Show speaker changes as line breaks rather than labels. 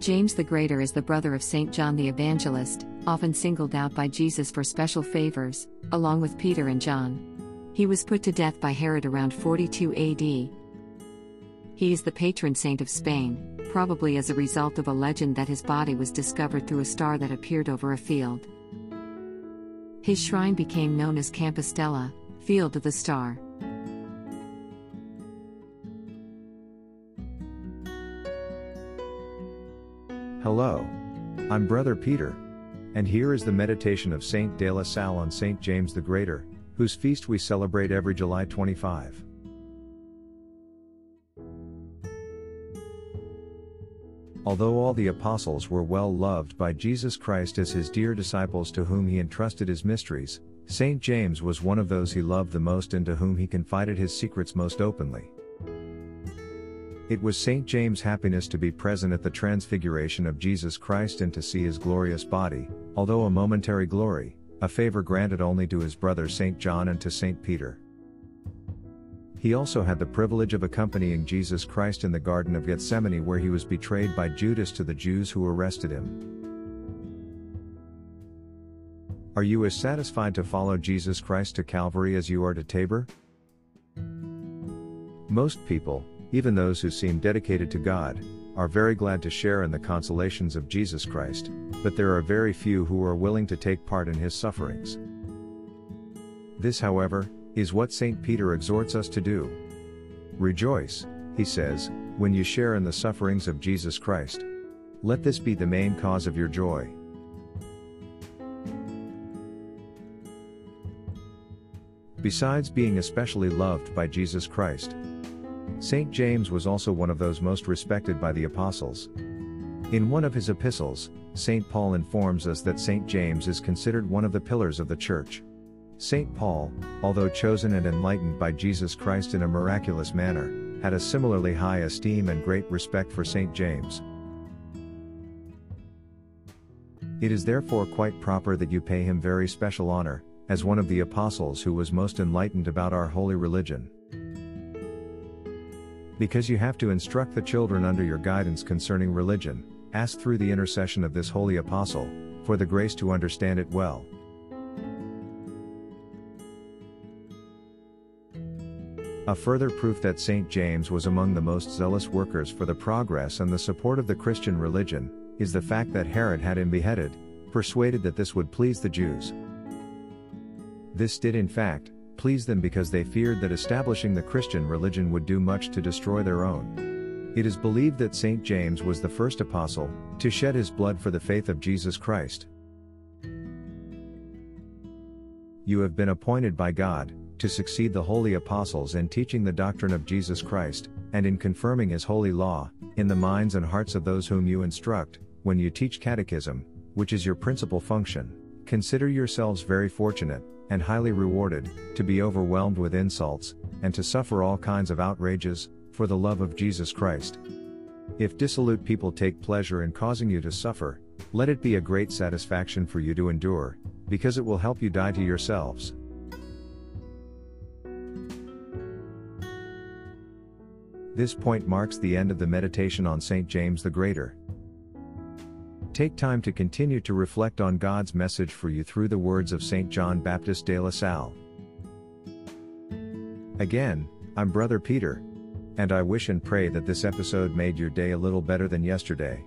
James the Greater is the brother of St. John the Evangelist, often singled out by Jesus for special favors, along with Peter and John. He was put to death by Herod around 42 AD. He is the patron saint of Spain, probably as a result of a legend that his body was discovered through a star that appeared over a field. His shrine became known as Compostela, Field of the Star.
Hello. I'm Brother Peter. And here is the meditation of Saint de la Salle on Saint James the Greater, whose feast we celebrate every July 25. Although all the apostles were well loved by Jesus Christ as his dear disciples to whom he entrusted his mysteries, Saint James was one of those he loved the most and to whom he confided his secrets most openly. It was St. James' happiness to be present at the transfiguration of Jesus Christ and to see his glorious body, although a momentary glory, a favor granted only to his brother St. John and to St. Peter. He also had the privilege of accompanying Jesus Christ in the Garden of Gethsemane where he was betrayed by Judas to the Jews who arrested him. Are you as satisfied to follow Jesus Christ to Calvary as you are to Tabor? Most people, even those who seem dedicated to God, are very glad to share in the consolations of Jesus Christ, but there are very few who are willing to take part in his sufferings. This, however, is what St. Peter exhorts us to do. Rejoice, he says, when you share in the sufferings of Jesus Christ. Let this be the main cause of your joy. Besides being especially loved by Jesus Christ, St. James was also one of those most respected by the apostles. In one of his epistles, St. Paul informs us that St. James is considered one of the pillars of the Church. St. Paul, although chosen and enlightened by Jesus Christ in a miraculous manner, had a similarly high esteem and great respect for St. James. It is therefore quite proper that you pay him very special honor, as one of the apostles who was most enlightened about our holy religion. Because you have to instruct the children under your guidance concerning religion, ask through the intercession of this holy apostle, for the grace to understand it well. A further proof that St. James was among the most zealous workers for the progress and the support of the Christian religion, is the fact that Herod had him beheaded, persuaded that this would please the Jews. This did in fact, please them because they feared that establishing the Christian religion would do much to destroy their own. It is believed that St. James was the first apostle to shed his blood for the faith of Jesus Christ. You have been appointed by God to succeed the holy apostles in teaching the doctrine of Jesus Christ, and in confirming his holy law, in the minds and hearts of those whom you instruct, when you teach catechism, which is your principal function. Consider yourselves very fortunate, and highly rewarded, to be overwhelmed with insults, and to suffer all kinds of outrages, for the love of Jesus Christ. If dissolute people take pleasure in causing you to suffer, let it be a great satisfaction for you to endure, because it will help you die to yourselves. This point marks the end of the meditation on St. James the Greater. Take time to continue to reflect on God's message for you through the words of St. John Baptist de la Salle. Again, I'm Brother Peter. And I wish and pray that this episode made your day a little better than yesterday.